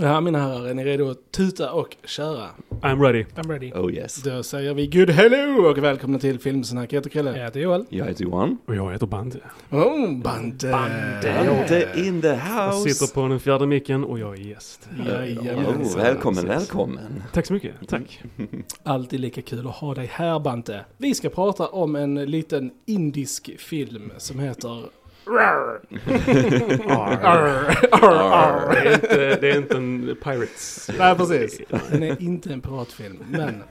Ja, mina herrar, är ni redo att tuta och köra? I'm ready. I'm ready. Oh yes. Då säger vi good hello och välkomna till Filmsnack. Jag heter Chrille. Jag heter Joel. Jag heter Johan. Och jag heter Bante. Oh, Bante! Bante in the Jag house. sitter på den fjärde micken och jag är gäst. Jajamensan. Oh, välkommen, välkommen. Tack så mycket. Tack. Alltid lika kul att ha dig här Bante. Vi ska prata om en liten indisk film som heter... Arr. Arr. Arr. Det är inte, det är inte en Pirates. Nej, precis. Den är inte en piratfilm, men...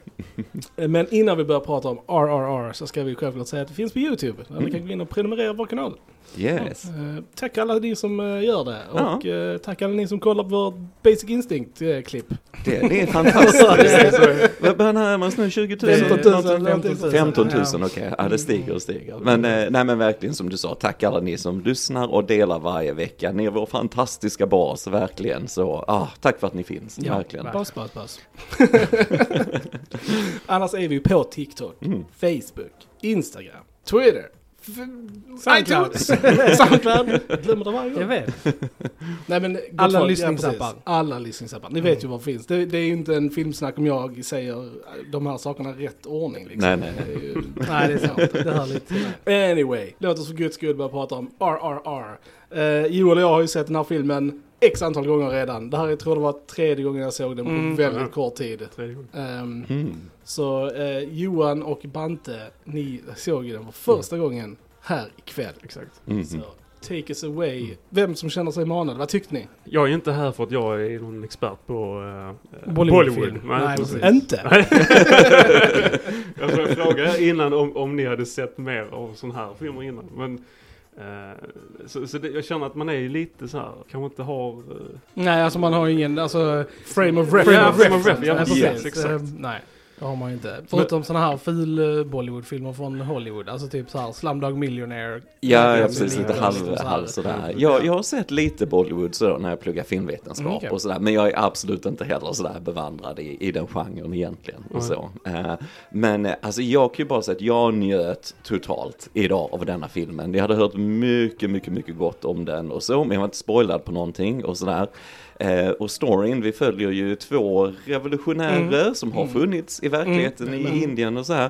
Men innan vi börjar prata om RRR så ska vi självklart säga att det finns på YouTube. Där ni kan gå in och prenumerera på vår kanal. Yes. Eh, tack alla ni som eh, gör det. Och eh, tack alla ni som kollar på vår Basic Instinct-klipp. Det, det är fantastiskt. Vad börjar närma oss nu? 20 000? 15 000, 15 000. 15 000, okej. Ja, det stiger och stiger. Men, nej, men verkligen som du sa, tack alla ni som lyssnar och delar varje vecka. Ni är vår fantastiska bas, verkligen. Så, ah, tack för att ni finns, Ja, verkligen. Paus, paus, paus. Annars är vi på TikTok, Mm. Facebook, Instagram, Twitter, Soundcloud. Soundcloud. Glömmer det varje gång. Jag vet. Nej, men, Alla folk, lyssningsappar. Alla lyssningsappar. Ni vet ju vad det finns. Det, det är ju inte en filmsnack om jag säger de här sakerna i rätt ordning. Liksom. Nej, nej, nej. Det är ju- Nej, det är sant. Det hör lite till mig. Anyway, låt oss för guds skull börja prata om RRR. Uh, Joel och jag har ju sett den här filmen x antal gånger redan. Det här jag tror det var tredje gången jag såg den på Mm. väldigt Ja. kort tid. Ehm, Mm. så eh, Johan och Bante, ni såg ju den för första gången här ikväll. Exakt. Mm. Så take us away. Vem som känner sig manad, vad tyckte ni? Jag är inte här för att jag är någon expert på uh, Bollywoodfilm. Bollywood. Nej, Nej, precis. precis. Inte? jag får fråga innan om, om ni hade sett mer av sån här filmer innan. Men, eh, så så det, jag känner att man är ju lite så här, kanske inte har... eh, Nej, alltså man har ingen, alltså... Frame of Frame reference. of reference. Ja, precis. exakt. Eh, Nej, det har man ju inte. Förutom sådana här ful eh, Bollywoodfilmer från Hollywood. Alltså typ så här Slumdog Millionaire. Ja, ja, precis. Lite halv, här. halv sådär. Jag, jag har sett lite Bollywood så när jag pluggar filmvetenskap Mm, okej. och sådär. Men jag är absolut inte heller sådär bevandrad i, i den genren egentligen. Och Nej. så. Eh, men eh, alltså jag kan ju bara säga att jag njöt totalt idag av denna filmen. Jag hade hört mycket, mycket, mycket gott om den och så. Men jag var inte spoilad på någonting och sådär. Och storyn, vi följer ju två revolutionärer som har funnits i verkligheten Mm. i Indien och så här.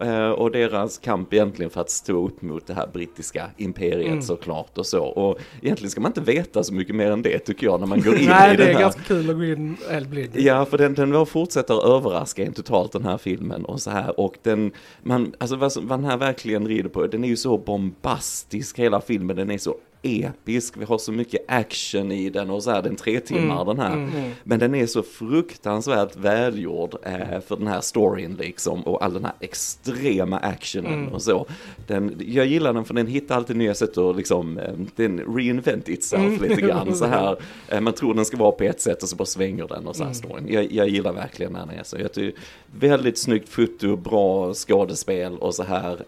Eh, och deras kamp egentligen för att stå upp mot det här brittiska imperiet Mm. såklart och så. Och egentligen ska man inte veta så mycket mer än det tycker jag när man går in Nej, i det den är här. ganska kul att gå in helt blind. Ja, för den, den fortsätter överraska en totalt den här filmen och så här. Och den, man, alltså vad, vad den här verkligen rider på, den är ju så bombastisk hela filmen, den är så episk, vi har så mycket action i den och så här, den tre timmar den här. Mm. Men den är så fruktansvärt välgjord eh, för den här storyn liksom och all den här extrema actionen Mm. och så. Den, jag gillar den för den hittar alltid nya sätt att liksom, eh, den reinvent itself Mm. lite grann så här. Eh, man tror den ska vara på ett sätt och så bara svänger den och så här Mm. storyn. Jag, jag gillar verkligen när den är så. Jag tycker väldigt snyggt foto, bra skådespel och så här.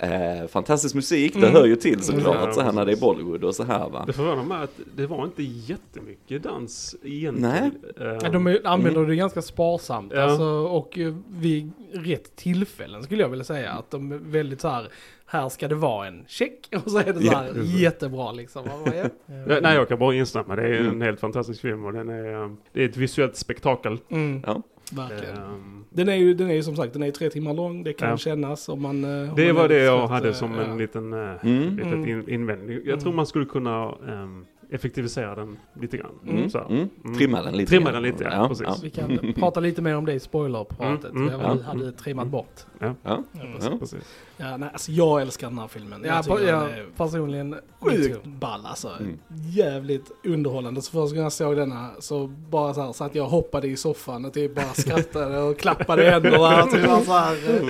Eh, fantastisk musik, det Mm. hör ju till såklart så här när det är Bollywood och så här va. Det förvånar mig att det var inte jättemycket dans egentligen. Nej. Ja, De är- använder det ganska sparsamt. Ja. Alltså, och eh, vid rätt tillfällen skulle jag vilja säga. Att de är väldigt så här, här ska det vara en check. Och så är det så här precis. jättebra liksom. Ja. Nej, jag kan bara instämma. Det är en Mm. helt fantastisk film och den är, eh, det är ett visuellt spektakel. Mm. Ja. Verkligen. Ehm, Den är ju, den är ju som sagt, den är ju tre timmar lång. Det kan Ja. kännas om man... eh, om Det man var det jag hade eh, som ja. en liten, eh, Mm. Mm. in, invändning. Jag Mm. tror man skulle kunna ehm, effektivisera den lite grann. Mm. Så. Mm. Mm. Trimma den lite. Trimma den lite, ja, precis. Vi kan prata lite mer om det i spoilerpratet. Mm, mm, vi ja. hade trimmat bort. Ja. Ja, Ja. Precis. Ja, nej, alltså jag älskar den här filmen. Ja, jag ja, den är personligen. sjukt ball alltså. Mm. Jävligt underhållande. Så första gången jag såg denna så bara så här satt jag och hoppade i soffan och typ bara skrattade och klappade i händerna. Typ bara så här, eh,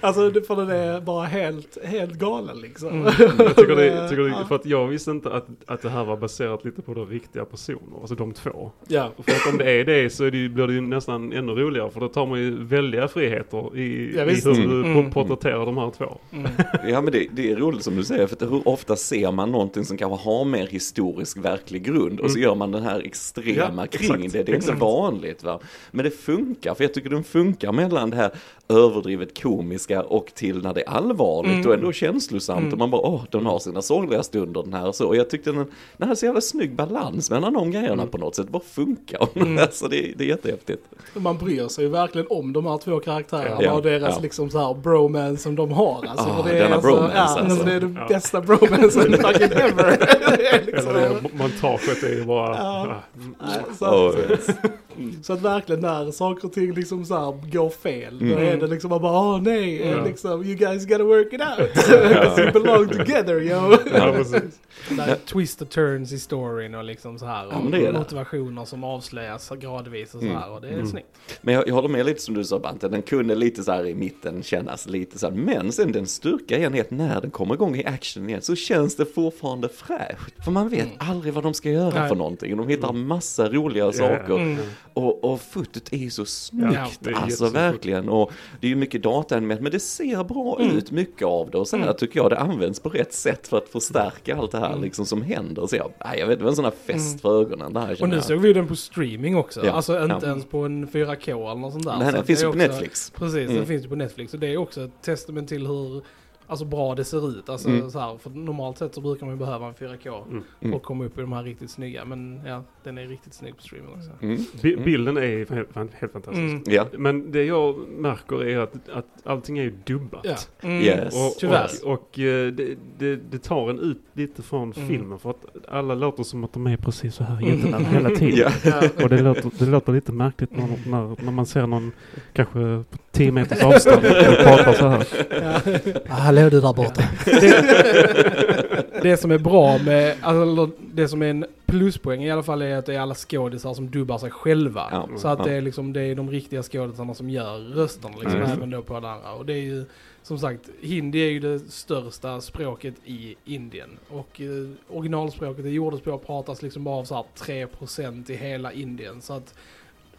alltså det- för den är bara helt, helt galen liksom. Mm. Jag tycker det, tycker det, för att jag visste inte att, att det här var baserat lite på de riktiga personer, alltså de två. Ja. För att om det är det så är det, blir det ju nästan ännu roligare för då tar man ju väldiga friheter i, Ja, i hur Mm. du Mm. porträtterar de här två. Mm. Ja men det, det är roligt som du säger, för att hur ofta ser man någonting som kanske har mer historisk verklig grund och så Mm. gör man den här extrema Ja, kring exakt, det. Det är inte vanligt va. Men det funkar, för jag tycker den funkar mellan det här överdrivet komiska och till när det är allvarligt Mm. och ändå känslosamt Mm. och man bara åh, den har sina sorgliga stunder den här och så. Och jag tyckte den, den hade så jävla snygg balans mellan de grejerna Mm. på något sätt. Det bara funkar. Mm. alltså det, det är jättehäftigt. Man bryr sig ju verkligen om de här två karaktärerna Ja, och deras ja. liksom så här bromance som de har. Alltså, Ah, det är denna alltså, bromance, ja, alltså. alltså. Det är den Ja. bästa bromancen fucking ever. det är liksom, montaget är ju bara... Ja. ah, mm. Nej, så, Oh, att, så att verkligen när saker och ting liksom så här går fel, då Mm. är det liksom man bara åh nej, Ja. liksom you guys gotta work it out. Because you belong together yo. Ja, precis. Där twist och turns i storyn och liksom så här. Ja, Och det. motivationer som avslöjas gradvis och så Mm. här. Och det är Mm. snyggt. Men jag, jag håller med lite som du sa Bante, den kunde lite så här i mitten kännas lite så här, men sen den styrka igen är att när den kommer igång i action igen så känns det fortfarande fräscht. För man vet Mm. aldrig vad de ska göra Nej. för någonting. De hittar massa roliga saker. Mm. Och, och fotot är ju så snyggt, Ja, alltså verkligen. Och det är ju mycket dataanimerat, men det ser bra Mm. ut, mycket av det. Och här Mm. tycker jag det används på rätt sätt för att förstärka allt det här Mm. liksom som händer. Så jag, jag vet, det var en sån här fest för ögonen. Det här Och nu jag. såg vi den på streaming också. Ja, Alltså inte ja. ens på en 4K eller något sånt där. Nej, Så den finns ju på också- Netflix. Precis, Mm. den finns ju på Netflix. Och det är också ett testament till hur alltså, bra det ser ut. Alltså, Mm. så här, för normalt sett så brukar man ju behöva en 4K Mm. Mm. och komma upp i de här riktigt snygga. Men ja, den är riktigt snygg på streaming också. Mm. Bi- Mm. Bilden är helt, helt fantastisk. Mm. Ja, Men det jag märker är att, att allting är ju dubbat. Ja. Mm. Yes. Och, Tyvärr. och, och eh, det, det, det tar en ut lite från Mm. filmen för att alla låter som att de är precis så här jättenära hela tiden. ja. Ja. Och det låter, det låter lite märkligt när, när, när man ser någon kanske på 10 meters avstånd och pratar så här. Hallå du där borta. Det som är bra med, alltså, det som är en pluspoäng i alla fall är att det är alla skådisar som dubbar sig själva. Ja, Så att ja. det är liksom, det är de riktiga skådisarna som gör rösterna liksom, Mm. även då på alla andra. Och det är ju, som sagt, hindi är ju det största språket i Indien. Och eh, originalspråket det gjordes på pratas liksom bara av så här 3% i hela Indien. Så att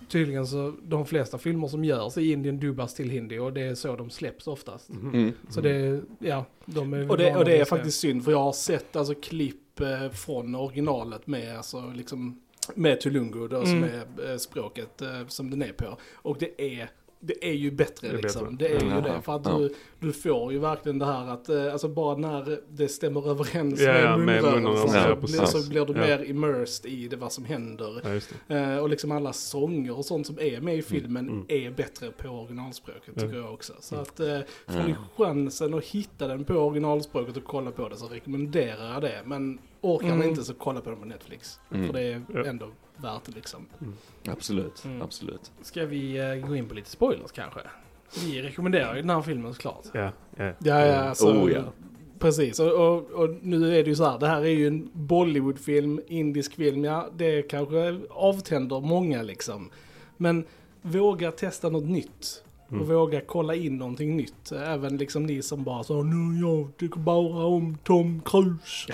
tydligen så, de flesta filmer som görs i Indien dubbas till hindi och det är så de släpps oftast. Mhm. Mm. Så det, ja, de är Och det, och det är faktiskt synd för jag har sett alltså klipp eh, från originalet med alltså liksom med Tulungu då som Mm. är eh, språket eh, som den är på. Och det är det är ju bättre Det är liksom. bättre. Det är ju Ja, det. För att ja. du, du får ju verkligen det här att, eh, alltså bara när det stämmer överens Ja, med ja, med så, ja, så blir du Ja. mer immersed i det vad som händer. Eh, och liksom alla sånger och sånt som är med i filmen Mm. är bättre på originalspråket tycker Ja. jag också. Så att eh, får ni Ja. chansen att hitta den på originalspråket och kolla på det så rekommenderar jag det. Men orkar Mm. inte så kolla på den på Netflix. Mm. För det är Ja. ändå värt det liksom. Absolut, Mm. absolut. Ska vi eh, gå in på lite spoilers kanske? Vi rekommenderar ju den här filmen såklart. Ja, ja. Ja, ja, alltså, Oh, ja. Precis, och, och, och nu är det ju så här, det här är ju en Bollywoodfilm, indisk film, ja det kanske avtänder många liksom. Men våga testa något nytt. Och Mm. våga kolla in någonting nytt. Även liksom ni som bara så nu jag tycker bara om Tom Cruise.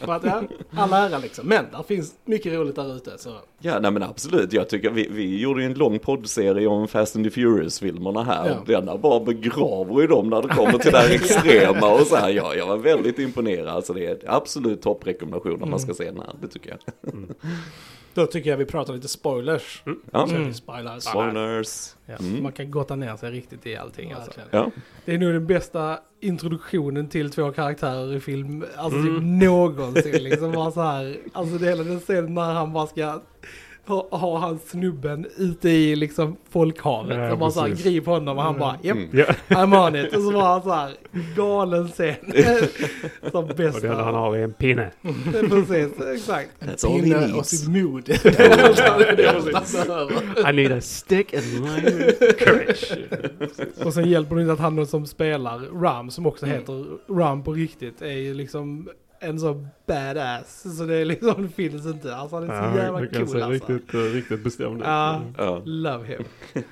För att, ja, all ära liksom. Men det finns mycket roligt där ute. Så. Ja, nej men absolut. Jag tycker vi, vi gjorde ju en lång poddserie om Fast and the Furious-filmerna här. Ja. Och denna bara begraver ju dem när det kommer till det här extrema och så här. Ja, jag var väldigt imponerad. Alltså det är absolut topprekommendation om man ska se den här. Det tycker jag. Då tycker jag vi pratar lite spoilers. Ja. Mm. vi spoilers. Spoilers. Ja, Mm. Man kan gotta ner sig riktigt i allting alltså. Ja. Det är nog den bästa introduktionen till två karaktärer i film, alltså Mm. typ någonsin. Liksom bara så här, alltså det hela den scenen när han bara ska ha, ha han snubben ute i liksom folkhavet. Ja, så här precis. grip honom och han bara japp, Mm. Ja, I'm on it. Och så var han så här galen scen. Som och det enda han bästa. har är en pinne. Precis, exakt. That's all he Pinne och sitt mod. I need a stick and line courage. Och sen hjälper det inte att han som spelar Ram, som också heter Ram på riktigt, är ju liksom en så badass. Så det är liksom, det finns inte. Alltså han är så jävla det kan cool alltså. riktigt, eh, riktigt bestämd. Ja. Ja. Love him.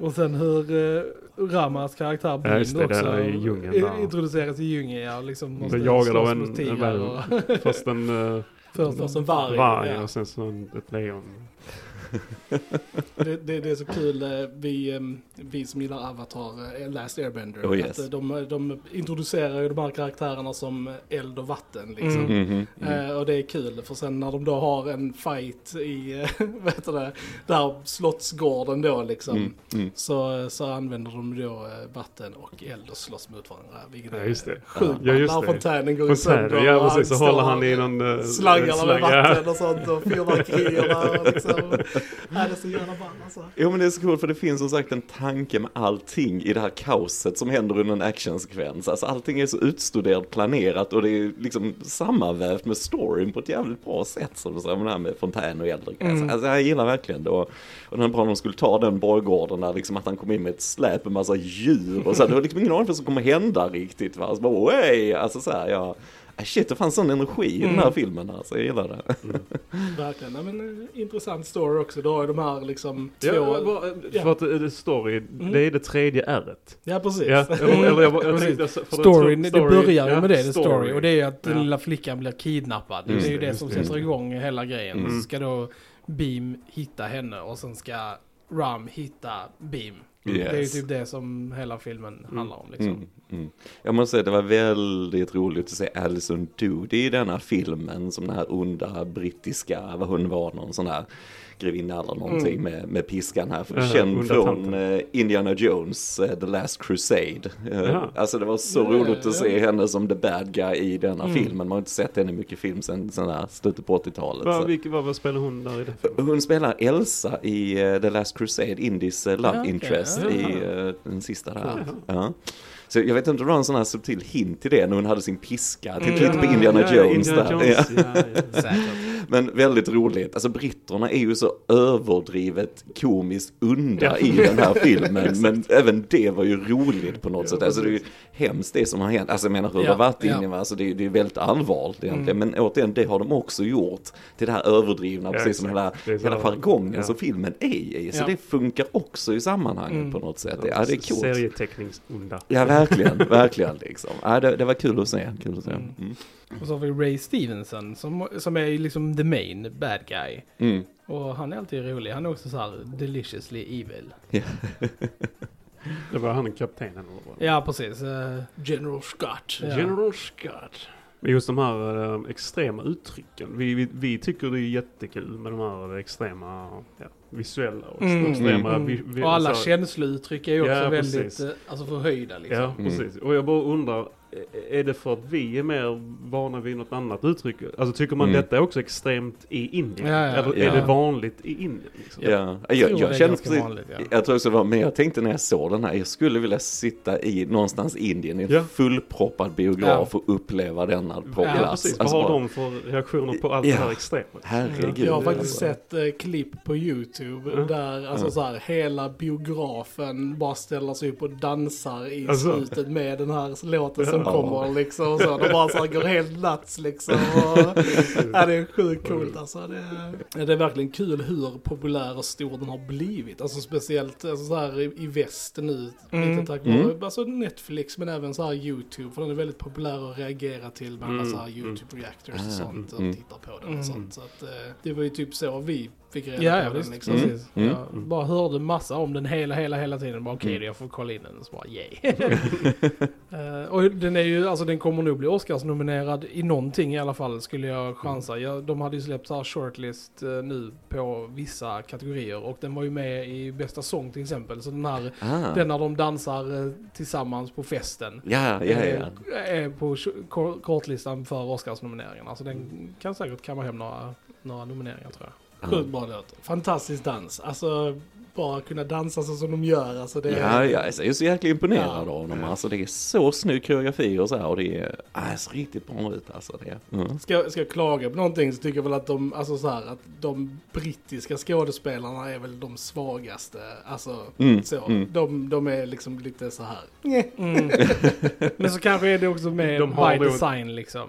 Och sen hur uh, Ramas karaktär Ja, Blind det, också i djungen i- där. introduceras i djungen. Ja, liksom måste Blir jagad av en- en och- Först en uh, Först en varg. varg ja. och sen så en, ett lejon. Det, det, det är så kul, eh, vi, eh, vi som gillar Avatar, eh, Last Airbender, Oh, yes. att eh, de, de introducerar ju de här karaktärerna som eld och vatten liksom. Mm. Mm. Eh, och det är kul för sen när de då har en fight i, vad heter det, där slottsgården då liksom. Mm, mm. Så, så använder de då vatten och eld och slåss mot varandra. Vilket Ja, är just det. sjukt. Ja, just när det. fontänen går Fontänen, sönder ja och precis, så håller han i någon slangarna med vatten och sånt och fyrverkerierna och liksom. Nej, det är så jävla ball alltså. Jo men det är så coolt för det finns som sagt en tanke med allting i det här kaoset som händer under en actionsekvens. Alltså allting är så utstuderat, planerat och det är liksom sammanvävt med storyn på ett jävligt bra sätt som du säger det här med fontän och grejer. Mm. Alltså jag gillar verkligen det och, och den bra de skulle ta den borggården där liksom att han kom in med ett släp med massa djur och så det var liksom ingen aning vad som kommer hända riktigt va. Så bara way, alltså så här, ja. Ah, Shit, det fanns sån energi i den här Mm. filmen alltså, jag gillar det. Verkligen. Nej, men, eh, intressant story också. Då är de här liksom två... Ja, bara, Ja. för att eh, det story, Mm. det är det tredje ärret. Ja, precis. Ja, eller, eller jag, jag Precis. tänkte, för det- Storyn, det börjar ju ja, med det, det story. Och det är ju att den Ja. lilla flickan blir kidnappad. Det är ju det, som det, sätter igång hela grejen. Mm. Så ska då Beam hitta henne och sen ska Ram hitta Beam. Det är ju Yes. typ det som hela filmen handlar om liksom. Mm, mm. Jag måste säga det var väldigt roligt att se Alison Doody i denna filmen som den här onda brittiska, vad hon var, någon sån här grevinna eller någonting Mm. med, med piskan här. För känd från eh, Indiana Jones, eh, The Last Crusade. Eh, Jaha. alltså det var så Ja, roligt att se henne som the bad guy i denna Mm. filmen. Man har inte sett henne i mycket film sen, sen där slutet på 80-talet. Vad, vad, vad spelar hon där i det filmen? Hon spelar Elsa i eh, The Last Crusade, Indys eh, love Ja, okej. interest Ja. i eh, den sista där. Ja. Så jag vet inte om det var en sån här subtil hint till det när hon hade sin piska. Jag tänkte Mm. lite på Indiana ja, Jones Indiana där. Jones, Ja. ja. Men väldigt roligt. Alltså britterna är ju så överdrivet komiskt onda Ja. i den här filmen. men även det var ju roligt på något sätt. Alltså det är ju hemskt det som har hänt. Alltså jag menar hur det Ja, har varit inne. Alltså det, är- det är väldigt allvarligt egentligen. Mm. Men återigen, det har de också gjort till det här överdrivna. Precis som hela, Det hela jargongen ja. som filmen är i. Så det funkar också i sammanhanget Mm. på något sätt. Ja, det är coolt. Serieteckningsonda. Ja, verkligen, verkligen liksom. Ja, det, det var kul att se, kul att se. Mm. Och så har vi Ray Stevenson som, som är liksom the main bad guy. Mm. Och han är alltid rolig. Han är också så här deliciously evil. Det var han kaptenen eller vad? Ja, precis. Eh, General Scott. Ja. General Scott. Men just de här eh, extrema uttrycken. Vi, vi, vi tycker det är jättekul med de här extrema ja, visuella och Mm, extrema... mm. Vi, vi, och alla så- känslouttryck är ju också Ja, väldigt precis. eh, alltså förhöjda liksom. Ja, Mm. precis. Och jag bara undrar, är- är det för att vi är mer vana vid något annat uttryck? Alltså tycker man Mm. detta är också extremt i Indien? Ja, ja, Eller ja. är det vanligt i Indien? Liksom? Ja, jag, jag, det är känner precis, vanligt, ja. jag tror också det var mer, jag tänkte när jag såg den här, jag skulle vilja sitta i någonstans i Indien i en Ja. fullproppad biograf och uppleva denna på Ja, plats. precis. Alltså Vad har bara, de för reaktioner på allt Ja. det här extrema? Herregud. Jag har faktiskt alltså. sett eh, klipp på YouTube Mm. där alltså Mm. så här, hela biografen bara ställer sig upp och dansar i Alltså. slutet med den här låten Ja. kommer liksom. Och så. De bara så här, går helt nuts liksom. Och, ja, det är sjukt coolt alltså. Det är, det är verkligen kul hur populär och stor den har blivit. Alltså speciellt alltså, så här, i, i väst nu. Mm. Lite tack vare Mm. alltså Netflix men även så här YouTube. För den är väldigt populär att reagera till med alla Mm, så här mm. YouTube reactors och sånt. Och mm. tittar på den Mm. och sånt. Så att, eh, det var ju typ så vi fick reda Ja, på ja den liksom. Mm. Mm. Jag bara hörde massa om den hela, hela, hela tiden. Bara okej, Mm. jag får kolla in den. Så bara yay. Eh, och den är ju, alltså den kommer nog bli Oscars-nominerad i någonting i alla fall skulle jag chansa. Jag, de hade ju släppt så här shortlist eh, nu på vissa kategorier och den var ju med i bästa sång till exempel. Så den här, Ah. den när de dansar eh, tillsammans på festen. Ja, ja, ja. Är på kortlistan för Oscars-nomineringarna. Så den kan säkert kamma hem några, några nomineringar tror jag. Sjukt bra låt. Fantastisk dans. Alltså bara kunna dansa så som de gör. Alltså, det Ja, är så- jag är så jäkla imponerad Ja. av dem. Alltså det är så snygg koreografi och så här och det är, ser riktigt bra ut alltså. Det. Mm. Ska, ska jag klaga på någonting så tycker jag väl att de, alltså så här, att de brittiska skådespelarna är väl de svagaste. Alltså Mm, så. mm. De, de är liksom lite så här. Mm. Men så kanske är det också med De by design liksom.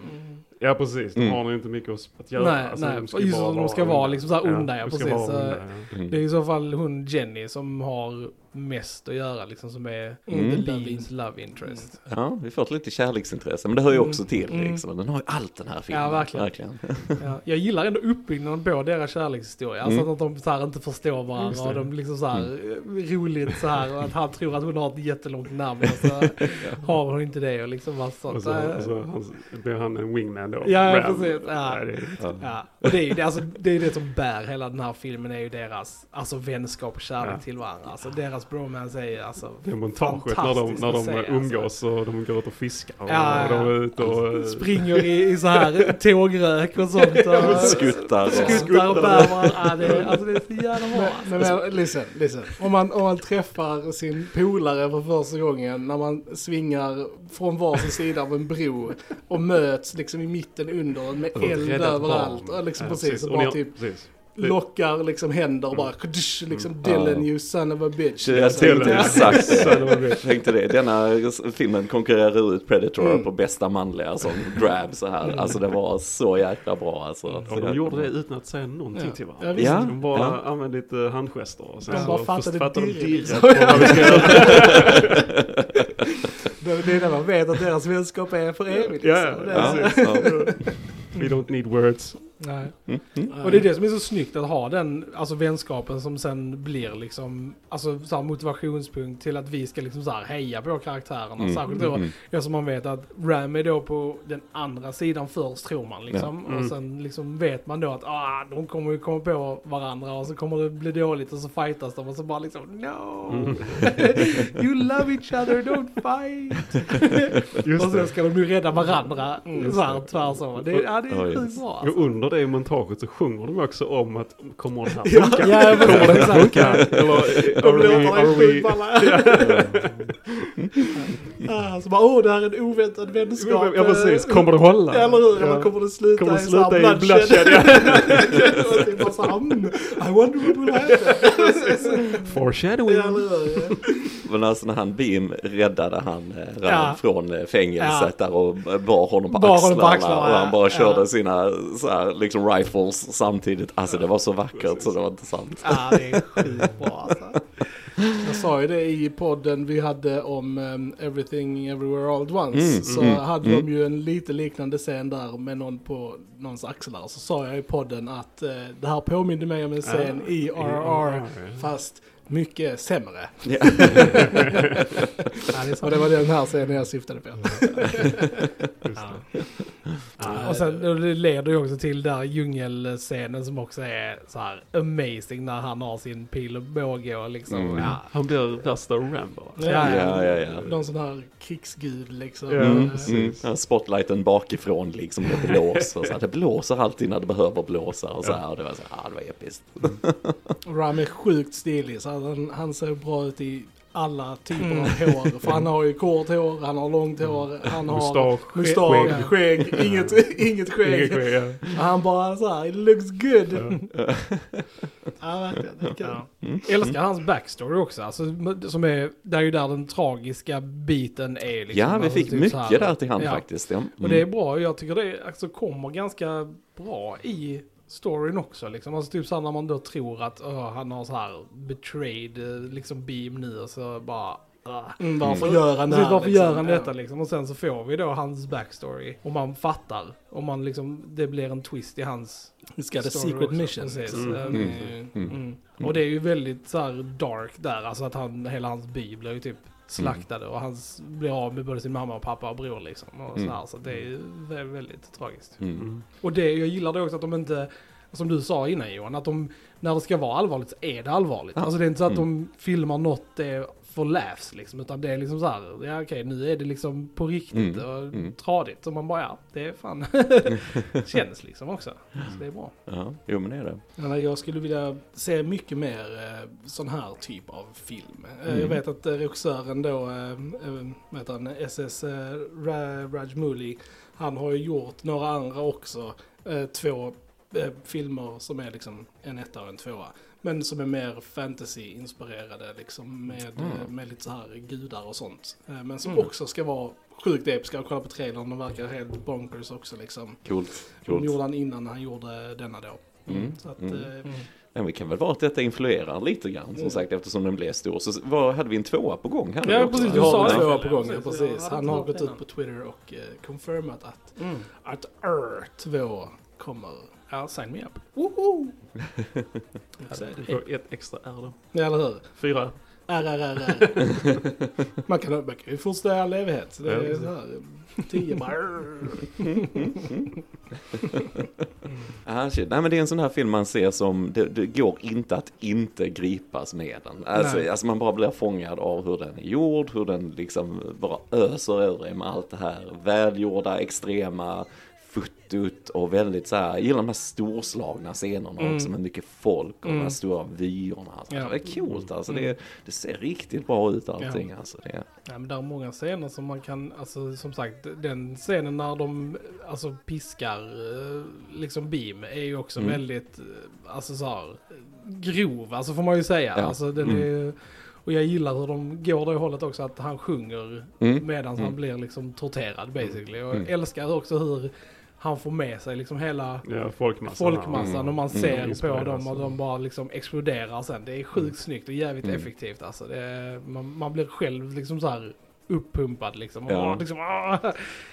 Ja precis, de Mm. har nog inte mycket att- att göra. Nej, Alltså, nej, de just som de ska vara liksom så här onda, ja, de ska precis. onda, ja. Mm. Det är i så fall hon Jenny som har mest att göra liksom som är Mm. the lead's love interest. Ja, vi får ett lite kärleksintresse, men det hör ju också till Mm. liksom. Den har ju allt den här filmen. Ja, verkligen. Ja, jag gillar ändå uppbyggnaden på deras kärlekshistoria. Alltså Mm. att de så här inte förstår varandra och de liksom så här eh, roligt så här och att han tror att hon har ett jättelångt namn och så har hon inte det och liksom bara sånt. Och så, och så han, blir han en wingman då. Ja, Ram. precis. Ja. Nej, det är, Ja. Ja, och det är ju det, alltså, det, är det som bär hela den här filmen är ju deras alltså, vänskap och kärlek Ja. till varandra. Alltså deras bromance är alltså... det är montaget när de, Fantastiskt när de se, alltså. umgås och de går ut och fiskar. Och Ja, de är ute och... Springer i, i så här tågrök och sånt. Och, Skuttar och... skuttar och bär varandra. Ja, det, är- alltså det är så jävla bra. Men, men, listen, listen. Om man, om man träffar sin polare för första gången när man svingar från varsin sida av en bro och möts liksom i mitten under med och eld överallt. liksom Ja, precis, och Och bara ni- typ precis. Lockar liksom händer och bara kudush, liksom Dylan you son of a bitch. Jag Liksom. tänkte Ja. exakt Så det. Jag tänkte det. Denna filmen konkurrerar ut Predator Mm. på bästa manliga som grab så här. Alltså det var så jäkla bra alltså. Och Så de jag- gjorde det utan att säga någonting Ja. till Ja, varandra. visst. Ja. De bara Ja. använde lite handgester och sen De så bara fattade först fattade de dirr, dirret liksom. på vad vi ska göra. Det, är när man vet att deras vänskap är för evigt. Ja, liksom. ja, Det är- Ja, ja. We don't need words. Nej. Mm, mm. Och det är det som är så snyggt att ha den alltså vänskapen som sen blir liksom alltså så här motivationspunkt till att vi ska liksom så här heja på karaktärerna. Mm, Särskilt då mm. eftersom man vet att Ram är då på den andra sidan först tror man liksom. Ja. Mm. Och sen liksom vet man då att ah, de kommer ju komma på varandra och så kommer det bli dåligt och så fightas de och så bara liksom no! Mm. you love each other, don't fight! Och sen ska de ju rädda varandra så här tvärs över. Det, ja, det är sjukt bra alltså. Det montaget så sjunger de också om att kommer det här funka? ja, Kommer det här funka? Eller De låtarna are är sjukt we, balla. Ja, Så bara, åh, det här är en oväntad vänskap. Ja precis, kommer det hålla? Eller hur? Ja. Ja. Kommer det sluta Kommer det i sluta i bloodshed? Det är bara så här, mm, I wonder what will happen. Foreshadowing. Men alltså när han Beam räddade han eh, Ja. från eh, fängelset Ja. där och bar honom på Bar axlarna, honom på axlarna, och han bara körde Ja. sina så här, liksom rifles samtidigt. Alltså det var så vackert så det var inte sant. Ja, det är sjukt bra alltså. Jag sa ju det i podden vi hade om um, Everything Everywhere All At Once. Mm, så mm, hade mm. de ju en lite liknande scen där med någon på någons axlar. Så sa jag i podden att eh, det här påminner mig om en scen i RRR fast mycket sämre. Ja. Ja, det är Och det var den här scenen jag syftade på. Ja. Ja, och sen det leder ju också till där djungelscenen som också är så här amazing när han har sin pil och båge och liksom. Mm. Ja. Han blir värsta Rambo. Ja, ja. Ja, ja, ja. Någon sån här krigsgud liksom. Mm, mm. Ja, Spotlighten bakifrån liksom, det blåser. Så här, det blåser alltid när det behöver blåsa och så här. Och det var så här, ah, det var episkt. Ram är sjukt stilig så han, han ser bra ut i alla typer Mm. av hår. För han har ju kort hår, han har långt hår, han har Mustasch, mustasch, skägg. skägg, inget, inget skägg. Inget skägg, ja. Han bara så här, it looks good. Ja. Ja, verkligen. Ja. Mm. Älskar hans backstory också. Alltså, som är, det är ju där den tragiska biten är. Liksom. Ja, vi Alltså, fick typ mycket här. där till hand Ja. faktiskt. Ja. Mm. Och det är bra. Jag tycker det alltså, kommer ganska bra i storyn också. Liksom. Alltså typ så när man då tror att åh, han har så här betrayed eh, liksom beam nu och så bara... ah. Mm, varför Mm. gör han det varför liksom? gör han Ja. detta liksom? Och sen så får vi då hans backstory. Och man fattar. Och man liksom, det blir en twist i hans He's got a secret också. mission. Precis. Mm. Mm. Mm. Mm. Och det är ju väldigt så dark där, alltså att han, hela hans by blir ju typ slaktade och han blir av med både sin mamma och pappa och bror liksom. Och så, Mm. här, så det är ju vä- väldigt tragiskt. Mm. Mm. Och det, jag gillar det också att de inte, som du sa innan Johan, att de, när det ska vara allvarligt så är det allvarligt. Ja. Alltså det är inte så att Mm. de filmar något det är för laughs liksom, utan det är liksom så här, ja okej nu är det liksom på riktigt Mm. och Mm. tradigt. Och man bara, ja det är fan, känns liksom också. Så det är bra. Ja, jo men det är det. Ja, Jag skulle vilja se mycket mer eh, sån här typ av film. Eh, Mm. Jag vet att eh, regissören då, vad heter han, SS Ra- Rajamouli, han har ju gjort några andra också. Två filmer som är liksom en etta och en tvåa. Men som är mer fantasy-inspirerade liksom med, Mm. eh, med lite så här gudar och sånt. Eh, men som Mm. också ska vara sjukt episka. Och kolla på trailern, de verkar helt bonkers också liksom. Coolt. De Coolt. gjorde han innan han gjorde denna då. Mm. Så att, Mm. eh, Mm. Men det kan väl vara att detta influerar lite grann som sagt eftersom den blev stor. Så vad, hade vi en tvåa på gång här Ja, precis, Vi du sa en tvåa på gång, ja, precis. Han har gått ut på Twitter och eh, confirmat att, Mm. att Earth 2 kommer. Ja, sign me up. Woho! Du får ett extra R då. Ja, eller hur? Fyra. R, R, R, R. Man kan, man kan ju fortsätta i all evighet. Det Ja, är så här, tio bara... Ah, shit. Nej men det är en sån här film man ser som, det, det går inte att inte gripas med den. Alltså, Nej. alltså man bara blir fångad av hur den är gjord, hur den liksom bara öser över en med allt det här välgjorda, extrema, futtigt och väldigt så här, jag gillar de här storslagna scenerna Mm. också med mycket folk och de här Mm. stora vyerna. Alltså. Ja. Det är coolt alltså, Mm. det, det ser riktigt bra ut allting alltså. Det, Ja, men det är många scener som man kan, alltså som sagt, den scenen när de alltså piskar eh, liksom beam är ju också Mm. väldigt, eh, alltså så här, grov, alltså får man ju säga. Ja. Alltså den Mm. är, och jag gillar hur de går det hållet också, att han sjunger Mm. medan han Mm. blir liksom torterad basically. Och Mm. jag älskar också hur han får med sig liksom hela Ja, folkmassan. folkmassan Mm. och man Mm. ser på Inspireras. dem och de bara liksom exploderar sen. Det är sjukt snyggt och jävligt Mm. effektivt alltså. Är, man, man blir själv liksom så här uppumpad liksom. Ja. liksom, ah,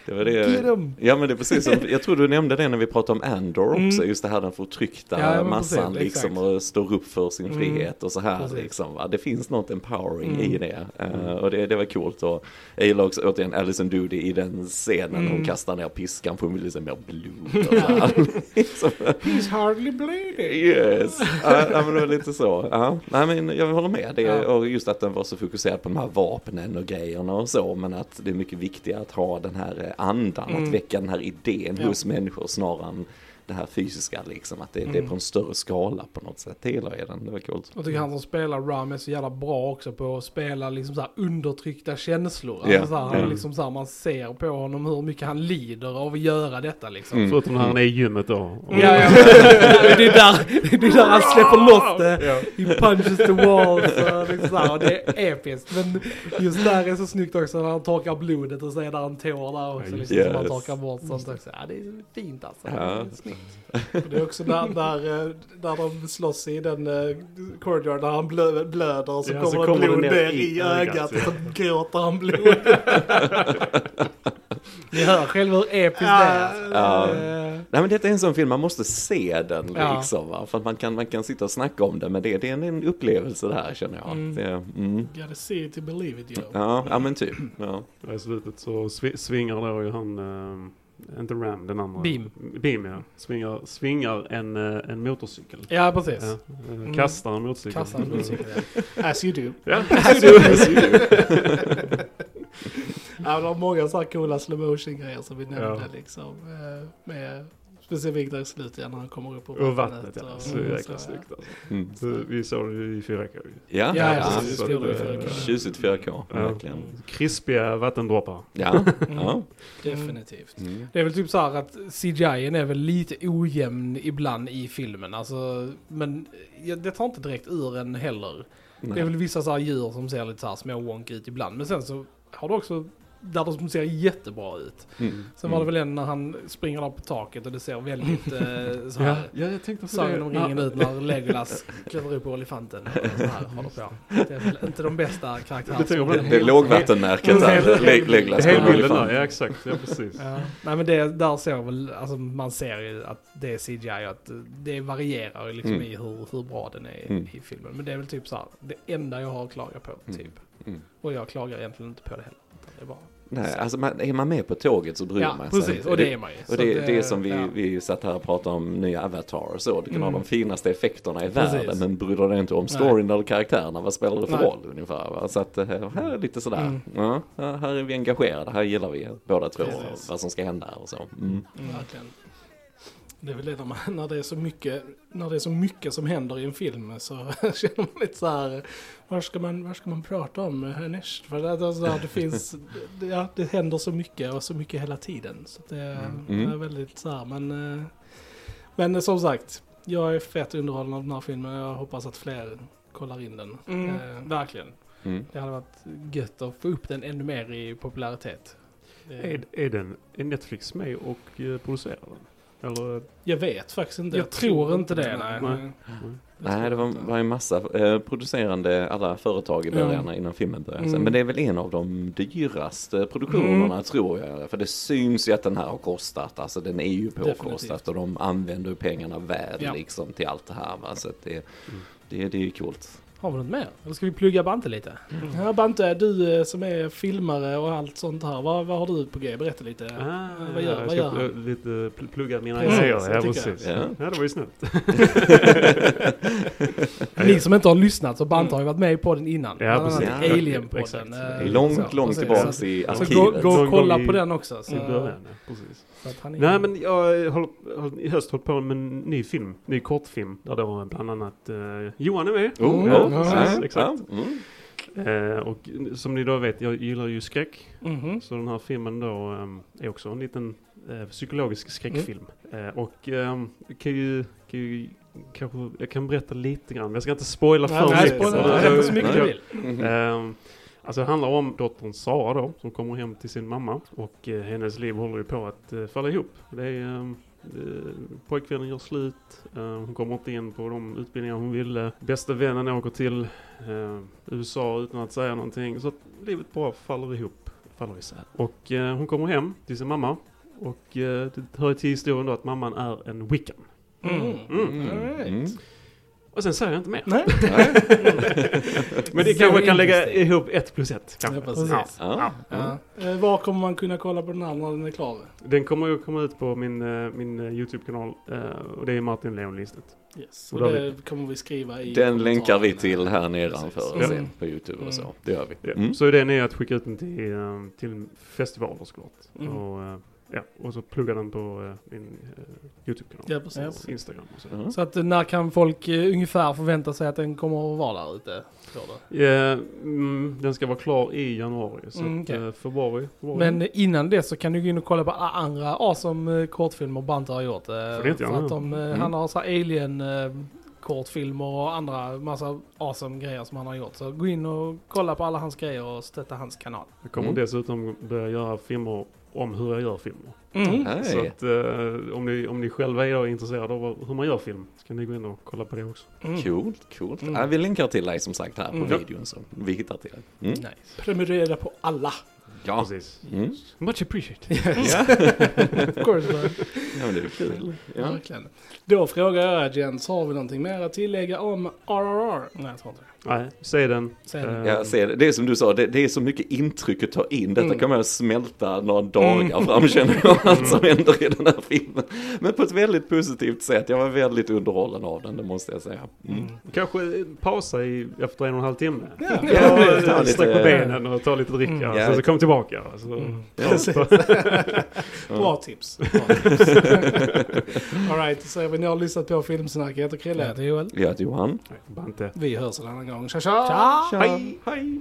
det var det. Ja men det är precis som, jag tror du nämnde det när vi pratade om Andor också, Mm. just det här den förtryckta Ja, massan precis, liksom exakt. och står upp för sin Mm. frihet och så här Precis. liksom. Va? Det finns något empowering Mm. i det uh, och det, det var coolt och jag gillar också återigen Alison Doody i den scenen Mm. hon kastar ner piskan hon vill liksom mer blod och så här. Liksom, He's hardly bleeding! Yes, ja ja, men det var lite så. Ja, nej men jag håller med det och just att den var så fokuserad på de här vapnen och grejerna och så men att det är mycket viktigare att ha den här eh, andan, Mm. att väcka den här idén Ja. hos människor snarare än det här fysiska liksom, att det, det är Mm. på en större skala på något sätt. Det gillar jag den, det var coolt. Jag tycker han som spelar Ram är så jävla bra också på att spela liksom så här undertryckta känslor. Ja. Alltså så här, Mm. liksom så här, man ser på honom hur mycket han lider av att göra detta liksom. Mm. Förutom när han är i gymmet då. Ja, ja. det, är där, det är där han släpper loss det. Ja. He punches the walls och, liksom så här, och det är episkt. Men just där är så snyggt också när han torkar blodet och så är där en tår där också. Liksom, yes. som han torkar bort sånt också. Ja, det är fint alltså. Ja. Det är snyggt. Och det är också där, där, eh, där de slåss i den uh, corridor där han blö, blöder och så Ja, så kommer, det blod ner ner i ögat, ögat ja. och så gråter han blod. Ni hör själv hur episkt det är. Alltså. Ja. Eh, Nej men detta är en sån film, man måste se den Ja. liksom va? För att man kan, man kan sitta och snacka om det men det, det är en, en upplevelse det här känner jag. Mm. Det, mm. Gotta see it to believe it, yo. Ja, ja men typ. Ja. I slutet så svi- svingar då ju han, eh, inte Ram, den andra. Beam. Beam ja. Svingar, svingar en, eh, en motorcykel. Ja, precis. Ja, eh, kastar en motorcykel. Kassan Mm. musik. Ja. As you do. Ja, Ja, det var många så här coola slow motion grejer som vi nämnde Ja. liksom. eh, Med, specifikt där i slutet när han kommer upp på och vattnet ja. och- Så jäkla ja. snyggt alltså. Mm. Så vi såg det i 4K. ju. Ja, Ja, ja, precis. Eh, Tjusigt 4K, Ja. verkligen. Krispiga vattendroppar. Ja, Mm. ja. Definitivt. Mm. Det är väl typ så här att CGI är väl lite ojämn ibland i filmen. Alltså, men det tar inte direkt ur en heller. Det är Nej. väl vissa så här djur som ser lite så här små wonky ut ibland. Men sen så har du också där de ser jättebra ut. Mm. Sen var det väl en när han springer där på taket och det ser väldigt eh, så Ja, här. ja, jag tänkte på Sagan om det. ringen ut när Legolas klättrar upp på elefanten och så här håller på. Det är väl inte de bästa Det karaktärerna. på. Det är lågvattenmärket där, Legolas på bilden där, elefant. ja exakt. Ja precis. Ja. Nej men det, där ser väl, alltså man ser ju att det är CGI och att det varierar liksom Mm. i hur, hur bra den är Mm. i filmen. Men det är väl typ så här, det enda jag har att klaga på, Mm. typ. Mm. Och jag klagar egentligen inte på det heller. Det är bara... Nej, alltså man, är man med på tåget så bryr Ja, man sig. precis. Och det är man ju. Och det, att, det är som vi, ja. vi satt här och pratade om nya Avatar och så. Du kan Mm. ha de finaste effekterna i Precis. världen men bryr dig inte om storyn eller karaktärerna, vad spelar det för Nej. roll ungefär? Va? Så att eh, här är lite sådär, Mm. ja, här är vi engagerade, här gillar vi båda två vad som ska hända och så. Mm. Mm. Det är väl det när, man, när, det är så mycket, när det är så mycket som händer i en film så känner man lite så här, var ska man, var ska man prata om härnäst? För det, det, är så här, det finns, det, ja, det händer så mycket och så mycket hela tiden. Så det, Mm. det är väldigt så här, men, eh, men som sagt, jag är fett underhållen av den här filmen och jag hoppas att fler kollar in den. Mm, Eh, verkligen. Mm. Det hade varit gött att få upp den ännu mer i popularitet. Är, är, den, är Netflix med och eh, producerar den? Eller? Jag vet faktiskt inte. Jag tror inte det, nej. Nej. Nej, det var, var en massa eh, producerande, alla företag i början Ja. innan filmen började. Mm. Men det är väl en av de dyraste produktionerna Mm. tror jag. För det syns ju att den här har kostat. Alltså den är ju påkostat Definitivt. och de använder pengarna väl Ja. liksom till allt det här. Va? Så att det, Mm. det, det är ju coolt. Har vi något mer? Eller ska vi plugga Bante lite? Ja, Bante, du eh, som är filmare och allt sånt här. Vad, vad har du på G? Berätta lite. Ah, vad gör, jag vad ska gör pl- han? lite pl- plugga mina idéer. Ja, precis. Ja. Ja. det var ju snällt. Ni som inte har lyssnat så Bante har ju varit med i podden innan. Ja, precis. i Ja, Alien-podden. exakt. eh, Långt, så, långt tillbaks Så, i så arkivet. gå, gå och kolla i- på den också. Så, I början, ja, precis. så Nej men jag har, i höst hållit på med en ny film, ny kortfilm. Där då bland annat eh, Johan är med. Oh, Mm. ja, Ja, ja, precis, exakt. ja, mm. Eh, och som ni då vet, jag gillar ju skräck. Mhm. Så den här filmen då eh, är också en liten eh, psykologisk skräckfilm. Eh, och eh, kan ju, kan ju kanske, jag kan berätta lite grann, men jag ska inte spoila för Nej, mycket. spoila Så- inte så mycket nej. du vill. Mhm. Ehm, alltså det handlar om dottern Sara då, som kommer hem till sin mamma och eh, hennes liv håller ju på att eh, falla ihop. Det är, ehm, eh, pojkvännen gör slut, eh, hon kommer inte in på de utbildningar hon ville. Bästa vännen åker till eh, USA utan att säga någonting. Så att livet bara faller ihop, faller isär. Och eh, hon kommer hem till sin mamma och eh, det hör till historien då att mamman är en wiccan. Mm. Mm. All right. Mm. Och sen säger jag inte mer. Nej. Men det kanske kan lägga ihop ett plus ett. Ja. Ja. Ja. Ja. Eh, var kommer man kunna kolla på den här när den är klar? Den kommer ju komma ut på min, eh, min eh, YouTube-kanal och det är Martin Leon Listet. Yes. Och Och det kommer vi skriva i Den länkar vi till här nedanför Mm. på Youtube och så. Mm. Det gör vi. Ja. Mm. Så idén är att skicka ut den till, till festivaler såklart. Mm. Och, ja, och så plugga den på eh, min eh, YouTube-kanal. Ja, precis. Och Instagram och så. Ja. Så att eh, när kan folk ungefär förvänta sig att den kommer att vara där ute? Eh, mm, den ska vara klar i januari. Så Mm, eh, februari. februari. Men innan det så kan du gå in och kolla på alla andra awesome kortfilmer Bante har gjort. det inte jag För nu. att de, Mm. Han har så alien kortfilmer och andra massa awesome grejer som han har gjort. Så gå in och kolla på alla hans grejer och stötta hans kanal. jag kommer Mm. dessutom börja göra filmer om hur jag gör filmer. Mm. Så att eh, om, ni, om ni själva är intresserade av hur man gör film så kan ni gå in och kolla på det också. Mm. Coolt, coolt. Mm. Ja, vi länkar till dig som sagt här på Mm. videon så vi hittar till det. Mm. Nice. Prenumerera på alla. Ja. Precis. Mm. Much appreciated. Ja. Of course. man. ja, men det är kul. Ja. Verkligen. Då frågar jag Jens, har vi någonting mer att tillägga om RRR? Nej, jag tror inte det. Nej, den. Säg det. Eh, Jag ser det. det är som du sa, det, det är så mycket intryck att ta in. Detta Mm. kan man smälta några dagar fram känner jag, allt som händer i den här filmen. Men på ett väldigt positivt sätt. Jag var väldigt underhållen av den, det måste jag säga. Mm. Kanske pausa i, efter en och en halv timme. Ja, Ja, Ja, Sträck på benen och ta lite dricka. Mm. Ja. Sen så kom tillbaka. Så. Mm. Precis. Bra tips. Bra tips. Alright, så säger vi ni har lyssnat på Filmsnack. Jag heter Jag Krille. heter Joel. Jag heter Johan. Bante. Vi hörs en annan gång. 王莎嘿嘿